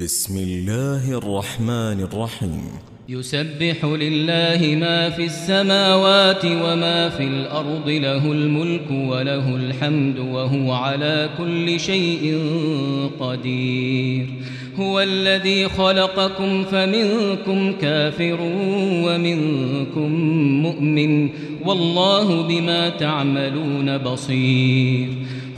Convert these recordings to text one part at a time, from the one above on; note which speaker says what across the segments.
Speaker 1: بسم الله الرحمن الرحيم.
Speaker 2: يسبح لله ما في السماوات وما في الأرض له الملك وله الحمد وهو على كل شيء قدير. هو الذي خلقكم فمنكم كافر ومنكم مؤمن والله بما تعملون بصير.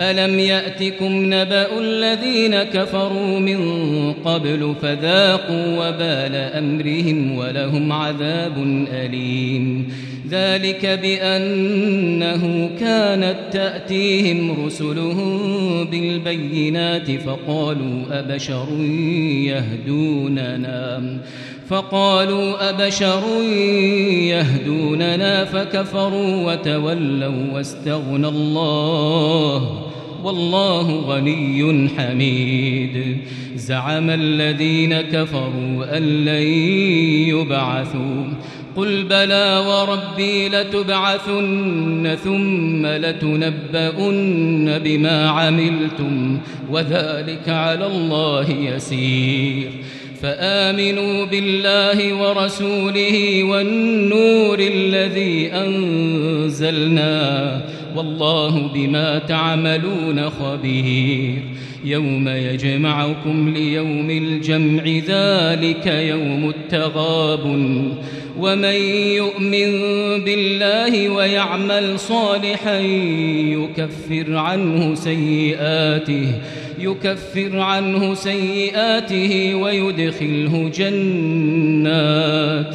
Speaker 2: ألم يأتكم نبأ الذين كفروا من قبل فذاقوا وبال أمرهم ولهم عذاب أليم ذلك بأنه كانت تأتيهم رسلهم بالبينات فقالوا أبشر يهدوننا فقالوا أبشر يهدوننا فكفروا وتولوا واستغنى الله والله غني حميد. زعم الذين كفروا أن لن يبعثوا. قل بلى وربي لتبعثن ثم لتنبؤن بما عملتم وذلك على الله يسير فآمنوا بالله ورسوله والنور الذي أنزلنا والله بما تعملون خبير. يوم يجمعكم ليوم الجمع ذلك يوم التغاب. ومن يؤمن بالله ويعمل صالحا يكفر عنه سيئاته يكفر عنه سيئاته ويدخله جنات.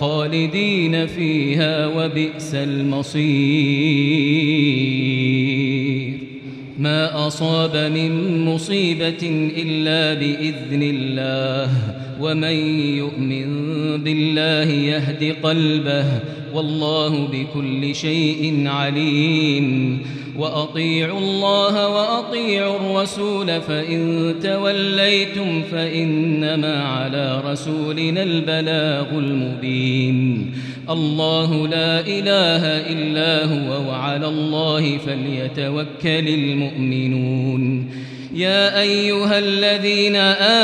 Speaker 2: خالدين فيها وبئس المصير. ما أصاب من مصيبة إلا بإذن الله ومن يؤمن بالله يهد قلبه والله بكل شيء عليم. وأطيعوا الله وأطيعوا الرسول فإن توليتم فإنما على رسولنا البلاغ المبين. الله لا إله إلا هو وعلى الله فليتوكل المؤمنون. يا أيها الذين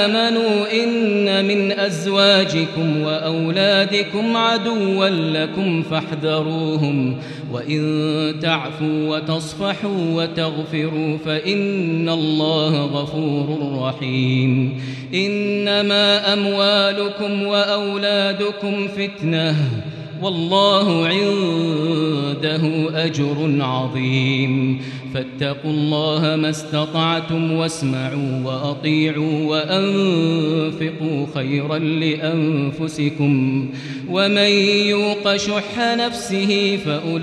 Speaker 2: آمنوا إن من أزواجكم وأولادكم عدوا لكم فاحذروهم. وإن تعفوا وتصفحوا وتغفروا فإن الله غفور رحيم. إنما أموالكم وأولادكم فتنةٌ. والله عنده أجر عظيم. فاتقوا الله ما استطعتم واسمعوا وأطيعوا وأنفقوا خيرا لأنفسكم. ومن يوق شح نفسه فأولئك